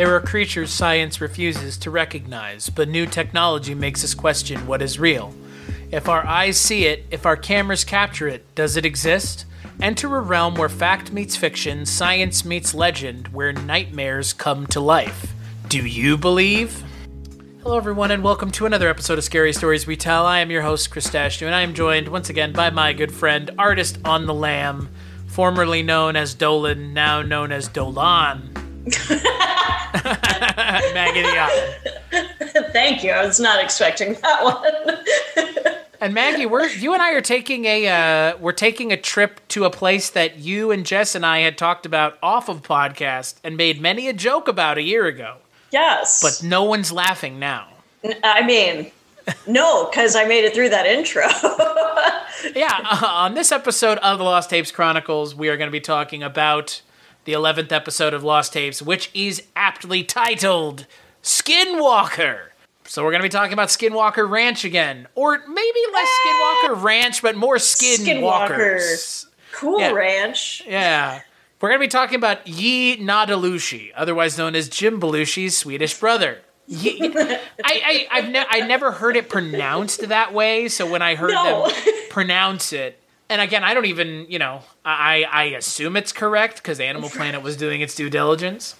There are creatures science refuses to recognize, but new technology makes us question what is real. If our eyes see it, if our cameras capture it, does it exist? Enter a realm where fact meets fiction, science meets legend, where nightmares come to life. Do you believe? Hello, everyone, and welcome to another episode of Scary Stories We Tell. I am your host, Chris Dashnew, and I am joined once again by my good friend, artist on the lamb, formerly known as Dolin, now known as Dolin. Maggie the Thank you. I was not expecting that one. and Maggie, we're you and I are taking a uh, we're taking a trip to a place that you and Jess and I had talked about off of podcast and made many a joke about a year ago. Yes, but no one's laughing now. I mean, no, because I made it through that intro. yeah, uh, on this episode of the Lost Tapes Chronicles, we are going to be talking about the 11th episode of Lost Tapes, which is aptly titled Skinwalker. So we're going to be talking about Skinwalker Ranch again, or maybe less Skinwalker Ranch, but more Skinwalkers. Cool yeah. ranch. Yeah. We're going to be talking about yee naaldlooshii, otherwise known as Jim Belushi's Swedish brother. I, I, I've ne- I never heard it pronounced that way, so when I heard no. them pronounce it, and again, I don't even, you know, I I assume it's correct because Animal Planet was doing its due diligence.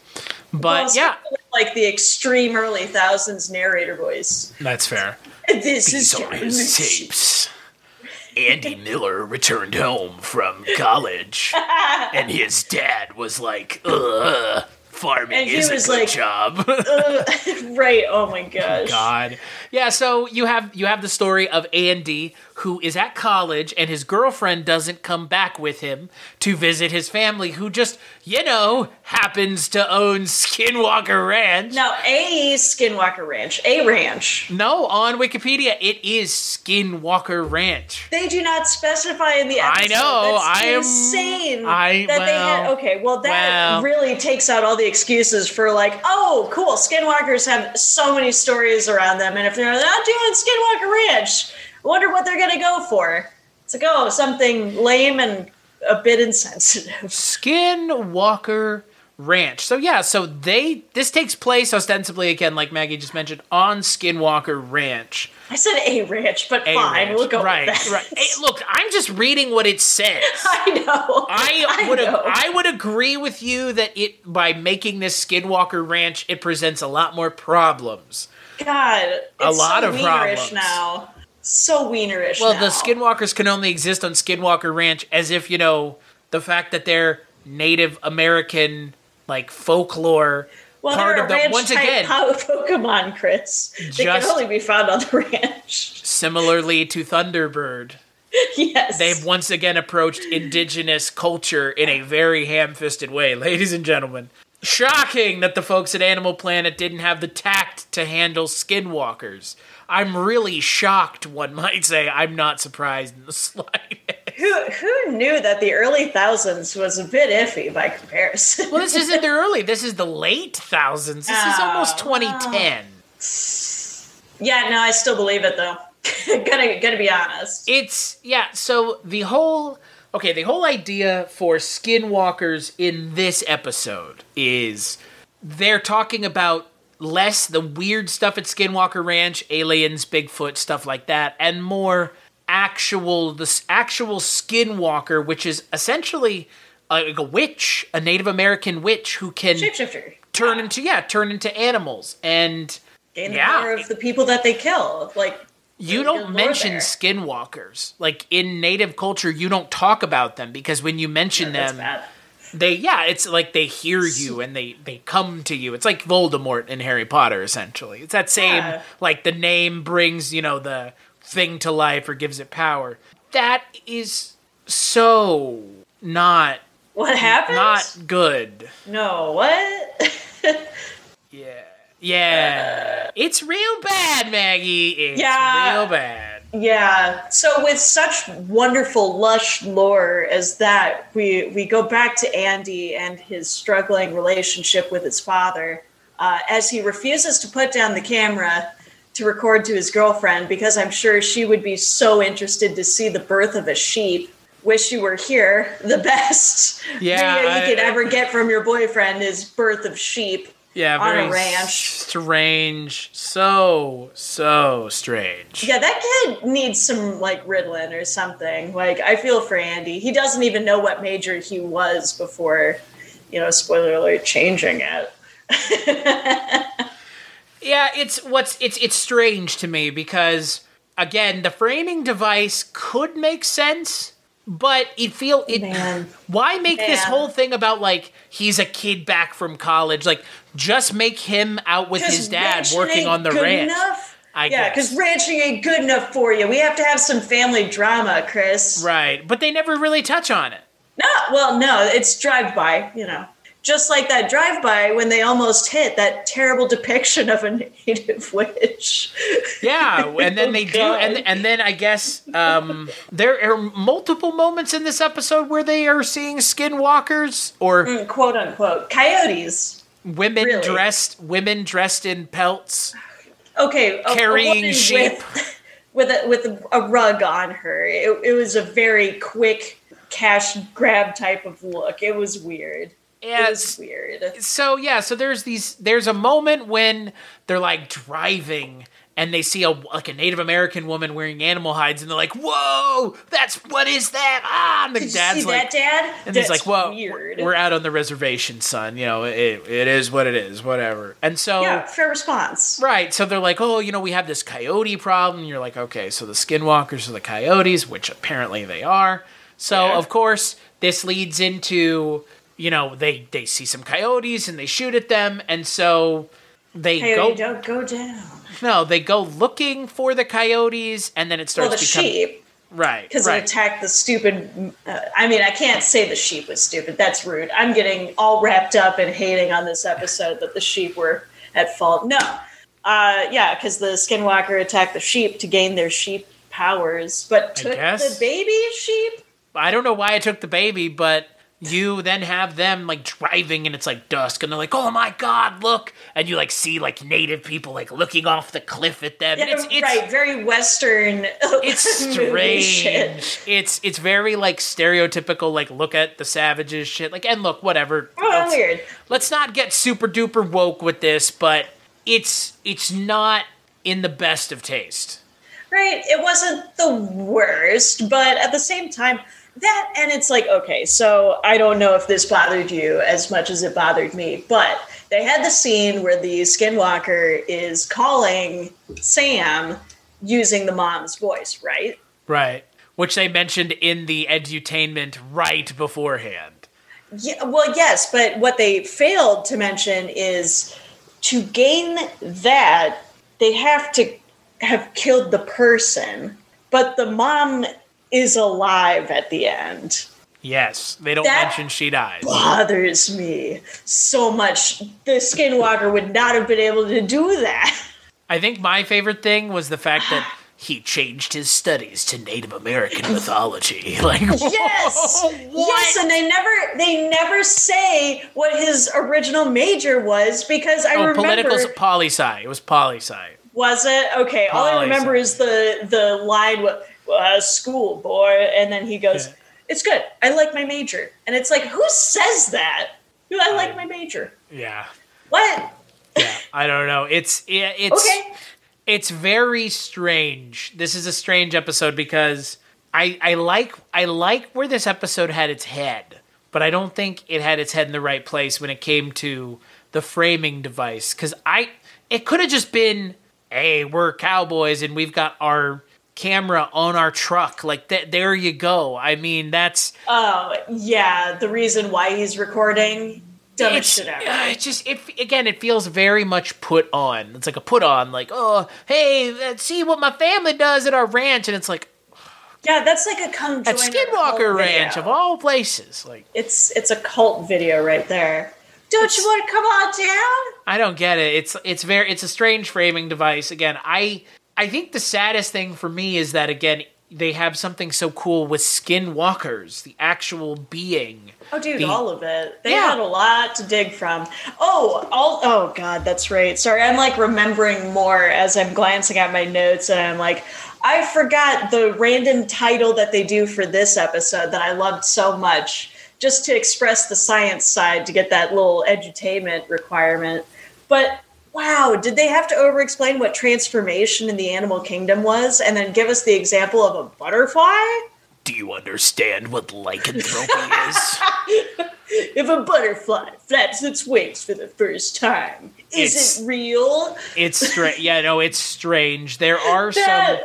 But well, yeah, like the extreme early thousands narrator voice. That's fair. This These is are his tapes. Andy Miller returned home from college, and his dad was like, "Ugh." farming is a like, job. uh, right. Oh my gosh. God. Yeah. So you have you have the story of Andy who is at college and his girlfriend doesn't come back with him to visit his family who just, you know, happens to own Skinwalker Ranch. No, a Skinwalker Ranch. A ranch. No, on Wikipedia it is Skinwalker Ranch. They do not specify in the episode. I know. That's I am insane. I that well, they had okay, well that well. really takes out all the excuses for like, oh, cool, Skinwalkers have so many stories around them and if they're not doing Skinwalker Ranch wonder what they're going to go for. It's like, oh, something lame and a bit insensitive. Skinwalker Ranch. So yeah, so they this takes place ostensibly again, like Maggie just mentioned, on Skinwalker Ranch. I said a ranch, but a fine, ranch. we'll go right, right. Hey, look, I'm just reading what it says. I know. I, I would know. I would agree with you that it by making this Skinwalker Ranch, it presents a lot more problems. God, a lot so of problems now so wienerish. Well, now. the Skinwalkers can only exist on Skinwalker Ranch as if you know the fact that they're Native American like folklore Well, part they're of the ranch once type again Pokemon, Chris. They can only be found on the ranch. similarly to Thunderbird. yes. They've once again approached indigenous culture in a very ham fisted way, ladies and gentlemen. Shocking that the folks at Animal Planet didn't have the tact to handle skinwalkers. I'm really shocked, one might say. I'm not surprised in the slightest. who who knew that the early thousands was a bit iffy by comparison? Well, this isn't the early, this is the late thousands. This is almost 2010. yeah, no, I still believe it though. gonna gonna be honest. It's yeah. So the whole okay, the whole idea for skinwalkers in this episode is they're talking about less the weird stuff at Skinwalker Ranch, aliens, Bigfoot, stuff like that, and more actual this actual skinwalker, which is essentially like a witch, a Native American witch who can Shapeshifter. turn into yeah, turn into animals and. The Yeah. power of the people that they kill. Like You don't mention there. skinwalkers. Like in native culture, you don't talk about them because when you mention that's them, they yeah, it's like they hear you and they they come to you. It's like Voldemort in Harry Potter essentially. It's that same Yeah. like the name brings, you know, the thing to life or gives it power. That is so not What happened? not good. No, what? Yeah. It's real bad, Maggie. It's Yeah. real bad. Yeah. So with such wonderful lush lore as that, we we go back to Andy and his struggling relationship with his father, uh, as he refuses to put down the camera to record to his girlfriend because I'm sure she would be so interested to see the birth of a sheep. Wish you were here. The best Yeah, video you could ever get from your boyfriend is birth of sheep. Yeah, on a very ranch. strange. So so strange. Yeah, that kid needs some like Ritalin or something. Like, I feel for Andy. He doesn't even know what major he was before, you know, spoiler alert, changing it. Yeah, it's what's it's it's strange to me because again, the framing device could make sense, but it feel it Man. why make this whole thing about like he's a kid back from college? Like just make him out with his dad working on the good ranch. Enough. I yeah, because ranching ain't good enough for you. We have to have some family drama, Chris. Right, but they never really touch on it. No, well, no, it's drive by, you know. Just like that drive by when they almost hit that terrible depiction of a native witch. Yeah, and then Oh, they do, and and then I guess um, there are multiple moments in this episode where they are seeing skinwalkers or quote unquote. Coyotes. women Really? dressed women dressed in pelts. okay, a, Carrying a sheep. with, with a with a, a rug on her. It, it was a very quick cash grab type of look. It was weird. It was weird. So yeah, so there's these there's a moment when they're like driving and they see a like a Native American woman wearing animal hides and they're like, "Whoa, that's what is that?" Ah, and the Did you dad's see like that, Dad? And That's he's like, "Well, weird. we're out on the reservation, son. You know, it, it is what it is, whatever." And so, yeah, fair response. right, so they're like, "Oh, you know, we have this coyote problem." You're like, "Okay, so the skinwalkers are the coyotes, which apparently they are." So, Yeah. of course, this leads into, you know, they they see some coyotes and they shoot at them, and so they Coyote, go don't go down. no, they go looking for the coyotes, and then it starts Well, the becoming sheep, right, because right. it attacked the stupid. Uh, I mean, I can't say the sheep was stupid. That's rude. I'm getting all wrapped up and hating on this episode that the sheep were at fault. No, uh, yeah, because the skinwalker attacked the sheep to gain their sheep powers, but took the baby sheep. I don't know why I took the baby, but you then have them like driving and it's like dusk and they're like, "Oh my god, look!" And you like see like native people like looking off the cliff at them. Yeah, and it's it's right, very Western. it's strange. It's it's very like stereotypical like look at the savages shit. Like and look, whatever. Oh, let's, weird. let's not get super duper woke with this, but it's it's not in the best of taste. Right. It wasn't the worst, but at the same time, that and it's like, okay, so I don't know if this bothered you as much as it bothered me, but they had the scene where the skinwalker is calling Sam using the mom's voice, right? Right. Which they mentioned in the edutainment right beforehand. Yeah, well, yes, but what they failed to mention is to gain that, they have to have killed the person, but the mom is alive at the end. Yes, they don't That- mention she dies. Bothers me so much. The Skinwalker would not have been able to do that. I think my favorite thing was the fact that he changed his studies to Native American mythology. Like, Yes, yes, and they never they never say what his original major was because I Oh, remember political poli sci. It was poli sci. Was it okay? All I remember is the the line uh, "school boy," and then he goes, Yeah. "It's good. I like my major." And it's like, who says that? I like my major. Yeah, What? yeah. I don't know. It's it, it's Okay. it's very strange. This is a strange episode because I I like I like where this episode had its head, but I don't think it had its head in the right place when it came to the framing device. Because I it could have just been, hey, we're cowboys and we've got our camera on our truck. Like that, there you go. I mean, that's Oh yeah, the reason why he's recording dumbest it's, shit ever. uh, it just it again it feels very much put on it's like a put on like oh hey let's see what my family does at our ranch and it's like Yeah, that's like a come at skinwalker ranch video. of all places like It's it's a cult video right there. Don't you want to come on down? i don't get it it's it's very it's a strange framing device again i i think the saddest thing for me is that again they have something so cool with skinwalkers the actual being Oh, dude, The- all of it. They Yeah. had a lot to dig from. Oh, all. Oh, God, that's right. Sorry, I'm like remembering more as I'm glancing at my notes, and I'm like, I forgot the random title that they do for this episode that I loved so much, just to express the science side to get that little edutainment requirement. But wow, did they have to over-explain what transformation in the animal kingdom was, and then give us the example of a butterfly? do you understand what lycanthropy is If a butterfly flaps its wings for the first time, is It's- it real? it's strange yeah no it's strange there are some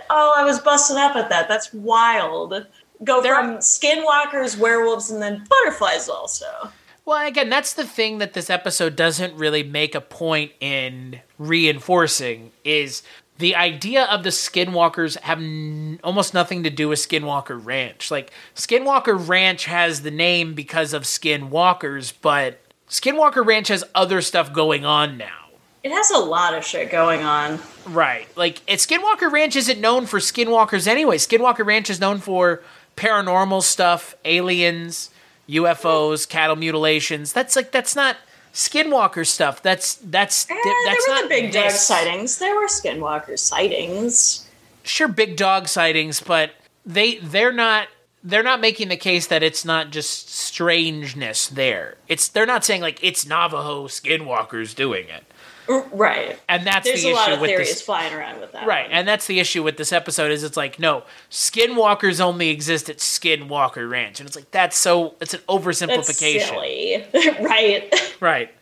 oh, I was busting up at that. That's wild. Go There- from skinwalkers, werewolves, and then butterflies also. Well, again, that's the thing that this episode doesn't really make a point in reinforcing is the idea of the Skinwalkers have n- almost nothing to do with Skinwalker Ranch. Like Skinwalker Ranch has the name because of Skinwalkers, but Skinwalker Ranch has other stuff going on now. It has a lot of shit going on. Right. Like it, Skinwalker Ranch isn't known for skinwalkers anyway. Skinwalker Ranch is known for paranormal stuff, aliens, UFOs, cattle mutilations. That's like that's not Skinwalker stuff. That's that's Eh, that's were not the big dog this. sightings. There were skinwalker sightings. Sure, big dog sightings, but they they're not they're not making the case that it's not just strangeness there. It's they're not saying like it's Navajo skinwalkers doing it. Right. And that's There's the a lot of with theories this flying around with that. Right, one. and that's the issue with this episode is it's like no, skinwalkers only exist at Skinwalker Ranch, and it's like that's so it's an That's oversimplification, silly. right. right?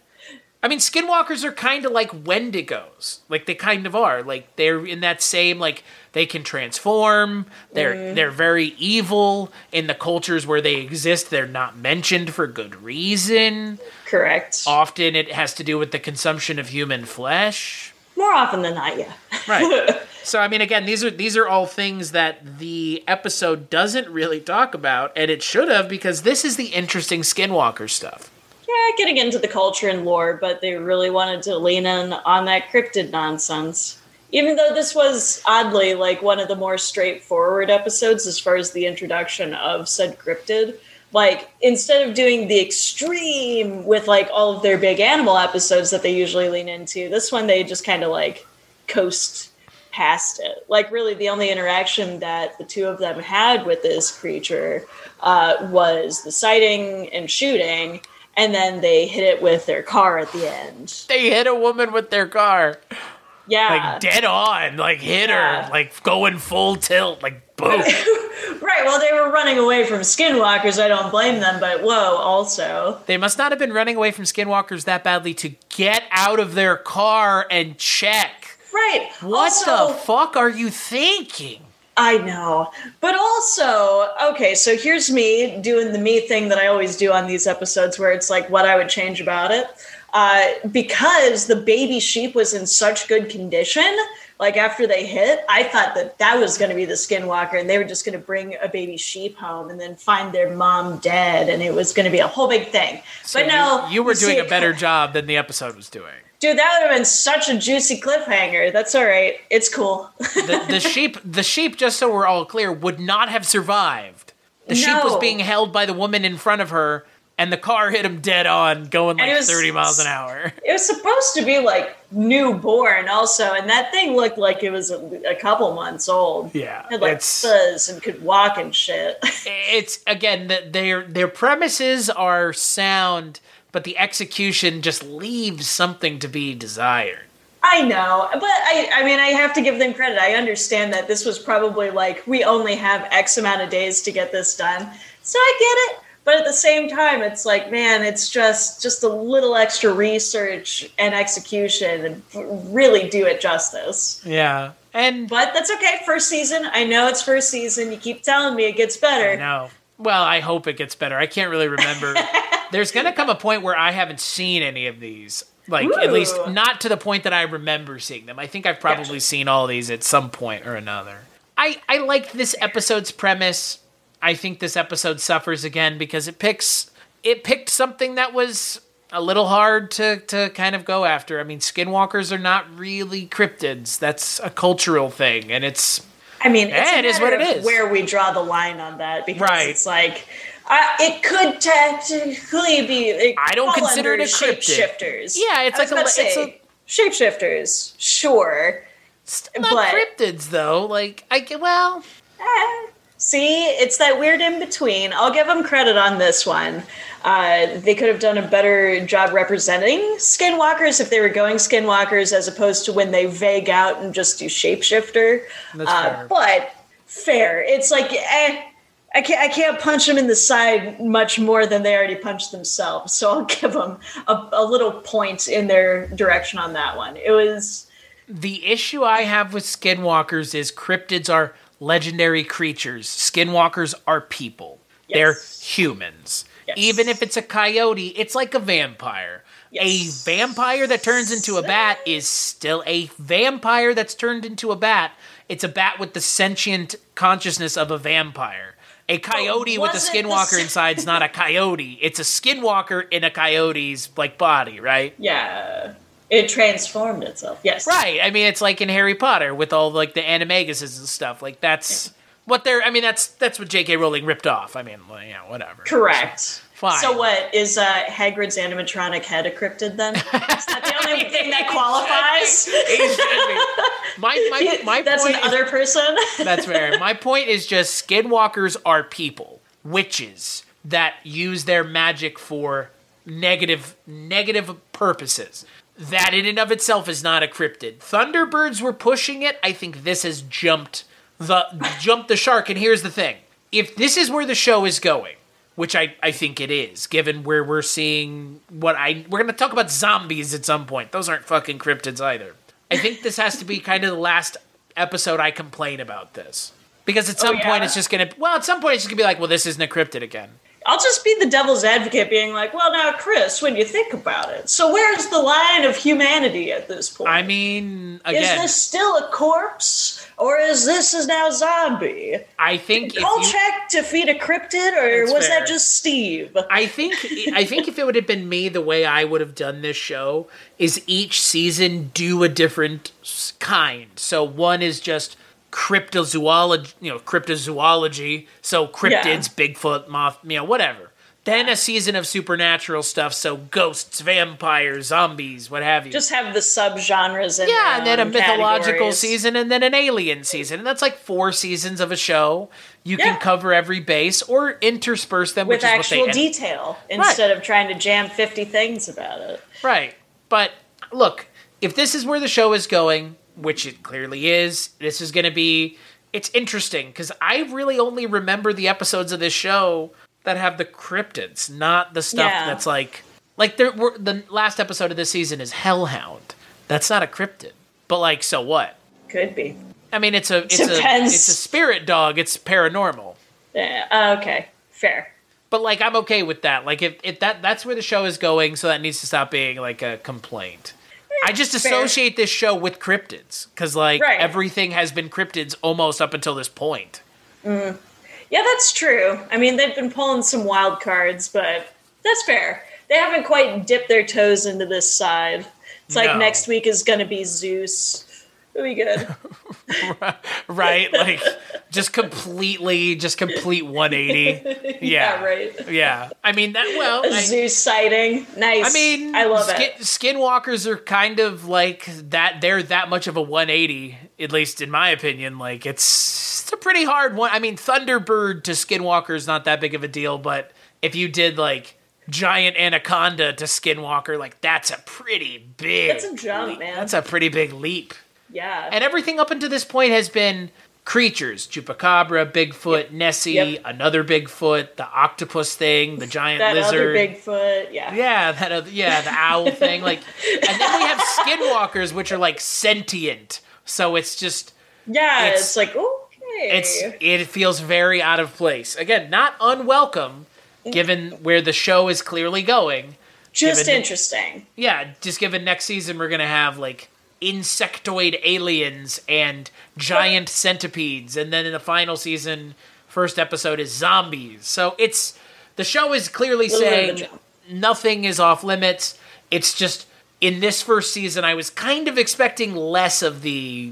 I mean, skinwalkers are kind of like Wendigos, like they kind of are, like they're in that same like they can transform. They're Mm-hmm. they're very evil in the cultures where they exist. They're not mentioned for good reason. Correct. Often, it has to do with the consumption of human flesh. More often than not, yeah. Right. so I mean again these are these are all things that the episode doesn't really talk about and it should have because this is the interesting skinwalker stuff. Yeah, getting into the culture and lore, but they really wanted to lean in on that cryptid nonsense. Even though this was oddly like one of the more straightforward episodes as far as the introduction of said cryptid, like instead of doing the extreme with like all of their big animal episodes that they usually lean into, this one they just kind of like coast past it. Like really, the only interaction that the two of them had with this creature uh, was the sighting and shooting, and then they hit it with their car at the end. They hit a woman with their car, Yeah, like dead on, like hit Yeah. her, like going full tilt, like boom. right. Well, they were running away from skinwalkers. I don't blame them, but whoa, also. they must not have been running away from skinwalkers that badly to get out of their car and check. Right. What also, the fuck are you thinking? I know. But also, okay, so here's me doing the me thing that I always do on these episodes where it's like what I would change about it. Uh, because the baby sheep was in such good condition, like after they hit, I thought that that was going to be the skinwalker and they were just going to bring a baby sheep home and then find their mom dead and it was going to be a whole big thing. So but no, you, you were doing a better job than the episode was doing. Dude, that would have been such a juicy cliffhanger. That's all right. It's cool. The, the sheep, the sheep, just so we're all clear, would not have survived. The sheep was being held by the woman in front of her, and the car hit him dead on, going like was- 30 miles an hour. It was supposed to be like newborn, also, and that thing looked like it was a, a couple months old. Yeah, it had like it's- fuzz and could walk and shit. It's again that their their premises are sound, but the execution just leaves something to be desired. I know, but I, I mean, I have to give them credit. I understand that this was probably like we only have X amount of days to get this done, so I get it. But at the same time, it's like, man, it's just just a little extra research and execution, and really do it justice. Yeah, and But that's okay. First season, I know it's first season. You keep telling me it gets better. No. Well, I hope it gets better. I can't really remember. There's going to come a point where I haven't seen any of these. Like, at least not to the point that I remember seeing them. I think I've probably Gotcha. seen all these at some point or another. I, I liked this episode's premise. I think this episode suffers again because it picks it picked something that was a little hard to, to kind of go after. I mean, skinwalkers are not really cryptids. That's a cultural thing, and it's I mean, it's Yeah, it is what it is. Where we draw the line on that, because Right. it's like uh, it could technically be. It I don't consider it a shapeshifters. Yeah, it's like a- it's say, shapeshifters. Sure. still not But- cryptids though. Like I well. Eh, See, it's that weird in between. I'll give them credit on this one. Uh, they could have done a better job representing skinwalkers if they were going skinwalkers as opposed to when they vague out and just do shapeshifter. That's Uh, fair. but fair. It's like, eh, I can't, I can't punch them in the side much more than they already punched themselves. So I'll give them a, a little point in their direction on that one. It was. The issue I have with skinwalkers is cryptids are legendary creatures. Skinwalkers are people. They're humans. Yes. Even if it's a coyote, it's like a vampire. Yes. A vampire that turns into a bat is still a vampire that's turned into a bat. It's a bat with the sentient consciousness of a vampire. A coyote with a skinwalker inside is not a coyote. It's a skinwalker in a coyote's like body, right? Yeah. It transformed itself. Yes. Right. I mean, it's like in Harry Potter with all like the animaguses and stuff. Like that's what they're. I mean, that's that's what J.K. Rowling ripped off. I mean, yeah, whatever. Correct. Fine. So what is uh, Hagrid's animatronic head a cryptid then? Is that the only thing that qualifies? My my my That's point an is- other person. That's fair. My point is just skinwalkers are people, witches that use their magic for negative negative purposes. That in and of itself is not a cryptid. Thunderbirds were pushing it. I think this has jumped the jumped the shark. And here's the thing: if this is where the show is going, which I, I think it is, given where we're seeing what I we're gonna talk about zombies at some point. Those aren't fucking cryptids either. I think this has to be kind of the last episode I complain about this. Because at oh, some yeah? point it's just gonna well, at some point it's just gonna be like, well, this isn't a cryptid again. I'll just be the devil's advocate, being like, "Well, now, Chris, when you think about it, so where's the line of humanity at this point? I mean, is this still a corpse, or is this is now zombie? I think if Call you, check to a cryptid, or was fair. that just Steve? I think I think if it would have been me, the way I would have done this show is each season do a different kind. So one is just cryptozoology, you know, cryptozoology. So cryptids, Bigfoot, moth, you know, whatever. Then a season of supernatural stuff, so ghosts, vampires, zombies, what have you. Just have the subgenres in yeah, and then a mythological season, and then an alien season, and that's like four seasons of a show. You Yeah. can cover every base or intersperse them with which is actual what they detail instead of trying to jam 50 things about it. Right. But look, if this is where the show is going, which it clearly is, this is going to be. It's interesting because I really only remember the episodes of this show that have the cryptids, not the stuff Yeah. that's like. Like there were the last episode of this season is Hellhound. That's not a cryptid. But like, so what? Could be. I mean, it's a it's a it's a spirit dog. It's paranormal. Yeah, uh, okay, fair. But like, I'm okay with that. Like, if, if that that's where the show is going, so that needs to stop being like a complaint. I just fair. associate this show with cryptids because like Right. everything has been cryptids almost up until this point. Mm. Yeah, that's true. I mean, they've been pulling some wild cards, but that's fair. They haven't quite dipped their toes into this side. It's like No. next week is going to be Zeus. It'll be good. right? Like just completely, just complete 180. Yeah, Yeah, right. Yeah, I mean that. Well, A I, Zeus sighting. Nice. I mean, I love skin, it. Skinwalkers are kind of like that. They're that much of a 180, at least in my opinion. Like it's, it's a pretty hard one. I mean, Thunderbird to Skinwalker is not that big of a deal, but if you did like giant anaconda to Skinwalker, like that's a pretty big. That's a jump, leap. man. That's a pretty big leap. Yeah. And everything up until this point has been creatures chupacabra bigfoot nessie Yep. another bigfoot the octopus thing the giant that lizard other Bigfoot. Yeah. yeah that other, yeah the owl thing like and then we have skinwalkers which are like sentient so it's just Yeah, It's- it's, like, okay. it's it feels very out of place again not unwelcome mm. given where the show is clearly going just interesting. yeah, just given next season we're gonna have like insectoid aliens and giant centipedes, and then in the final season, first episode is zombies. So it's the show is clearly Little saying nothing is off limits. It's just in this first season, I was kind of expecting less of the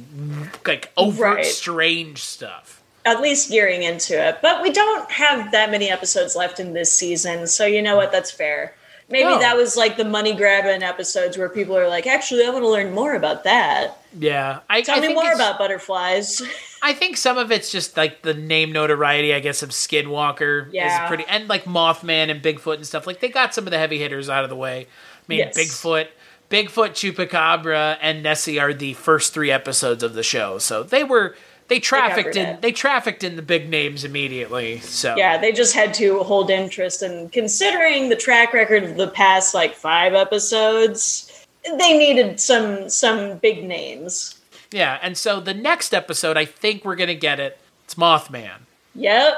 like overt Right. strange stuff. At least gearing into it. But we don't have that many episodes left in this season, so you know what? That's fair. Maybe No. that was like the money grabbing episodes where people are like, actually, I want to learn more about that. Yeah, I Tell I me more about butterflies. I think some of it's just like the name notoriety, I guess, of Skinwalker Yeah. is pretty, and like Mothman and Bigfoot and stuff. Like they got some of the heavy hitters out of the way. I mean, Yes. Bigfoot, Bigfoot, Chupacabra, and Nessie are the first three episodes of the show, so they were they trafficked in they trafficked in the big names immediately. So yeah, they just had to hold interest. And considering the track record of the past like five episodes, they needed some some big names. yeah, and so the next episode, I think we're gonna get it. It's Mothman. Yep.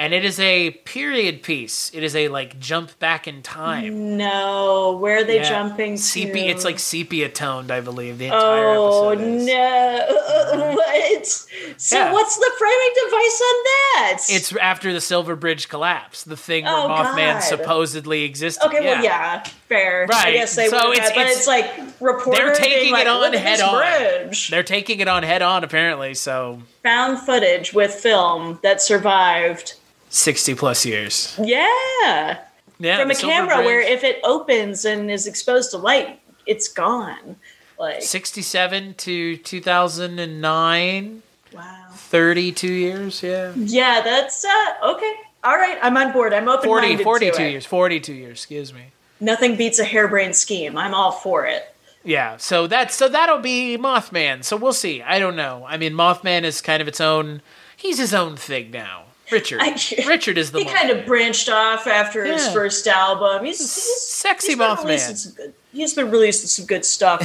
And it is a period piece. It is a like jump back in time. No, where are they Yeah. jumping to? It's like sepia toned, I believe. The entire Oh episode is. no! Mm-hmm. what? So Yeah. what's the framing device on that? It's after the Silver Bridge collapse, the thing where Oh, Mothman God. supposedly existed. okay. Well, yeah, fair. I Right, guess they so would, it's- but it's- it's like reporter They're taking like, it on head on. Bridge. They're taking it on head on, apparently. So Found footage with film that survived. Sixty plus years. Yeah, Yeah, from a camera Bridge, where if it opens and is exposed to light, it's gone. Like sixty-seven to two thousand and nine. wow. 32 years, yeah. Yeah, that's uh, okay. All right, I'm on board. I'm open 40, minded 42 to it. years, 42 years, excuse me. Nothing beats a harebrained scheme. I'm all for it. Yeah, so that's so that'll be Mothman. So we'll see. I don't know. I mean, Mothman is kind of its own. He's his own thing now. Richard. I- Richard is the. He kind of branched off after his first album. He's, he's Sexy he's Mothman. good- He's been releasing some good stuff.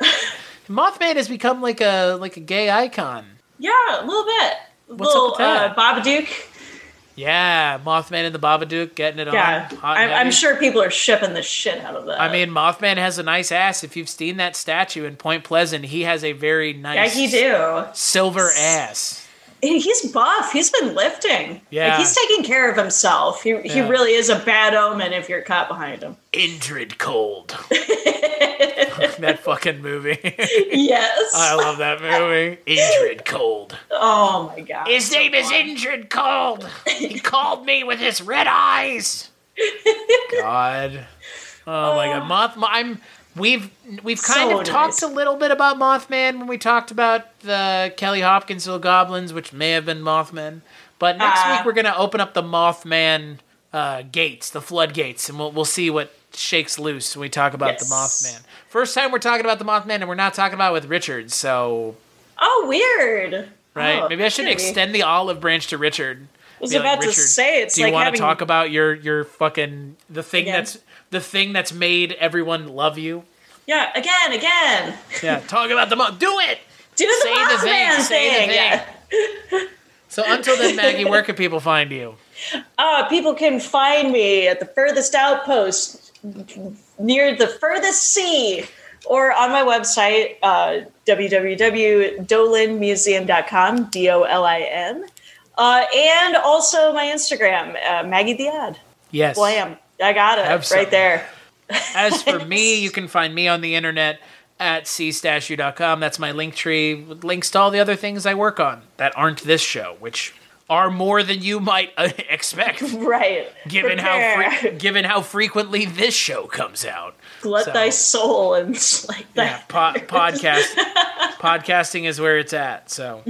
Mothman has become like a like a gay icon. yeah, a little bit. What's up with that? uh, Babadook. Yeah, Mothman and the Babadook getting it Yeah, on. hot I'm, I'm sure people are shipping the shit out of that. I mean, Mothman has a nice ass. If you've seen that statue in Point Pleasant, he has a very nice, yeah, he do. silver ass. He- He's buff. He's been lifting. Yeah. like, he's taking care of himself. He he really is a bad omen if you're caught behind him. Indrid Cold. that fucking movie. yes. I love that movie. Indrid Cold. oh my god. His name is Indrid Cold. He called me with his red eyes. God. Oh my god. Oh. Moth I'm we've we've kind So of talked a little bit about Mothman when we talked about the Kelly Hopkins Little Goblins, which may have been Mothman. But next Ah. week we're gonna open up the Mothman uh, gates, the floodgates, and we'll we'll see what shakes loose when we talk about the Mothman. First time we're talking about the Mothman, and we're not talking about it with Richard, so Oh, weird. right? Oh, Maybe I should maybe. extend the olive branch to Richard. I was Be like, about to "Richard, say it's Do you like want having to talk about your your fucking the thing Again? that's the thing that's made everyone love you? yeah again again. Yeah, talk about the mo- do it. Do the Say the thing, Mothman say the thing. thing. So until then, Maggie, where can people find you? Uh, people can find me at the furthest outpost near the furthest sea or on my website, uh, www.dolinmuseum.com, D O L I N. Uh, and also my Instagram, uh, Maggie the Ad. Yes. Blam. I got Have it some. right there. As for me, you can find me on the internet at cstashu.com. That's my link tree with links to all the other things I work on that aren't this show, which are more than you might uh, expect, Right. given how fre- given how frequently this show comes out. Let So- thy soul and like Yeah, that. po- podcast podcasting is where it's at. So,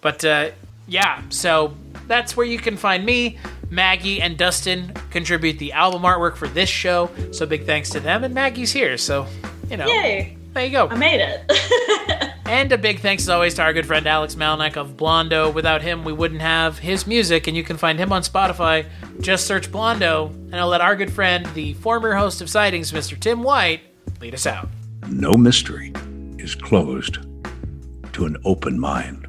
but uh, yeah, so that's where you can find me. Maggie and Dustin contribute the album artwork for this show, so big thanks to them. And Maggie's here, so you know, Yay. there you go. I made it. And a big thanks as always to our good friend Alex Malnick of Blondo. Without him, we wouldn't have his music, and you can find him on Spotify. Just search Blondo, and I'll let our good friend, the former host of Sightings, Mr. Tim White, lead us out. No mystery is closed to an open mind.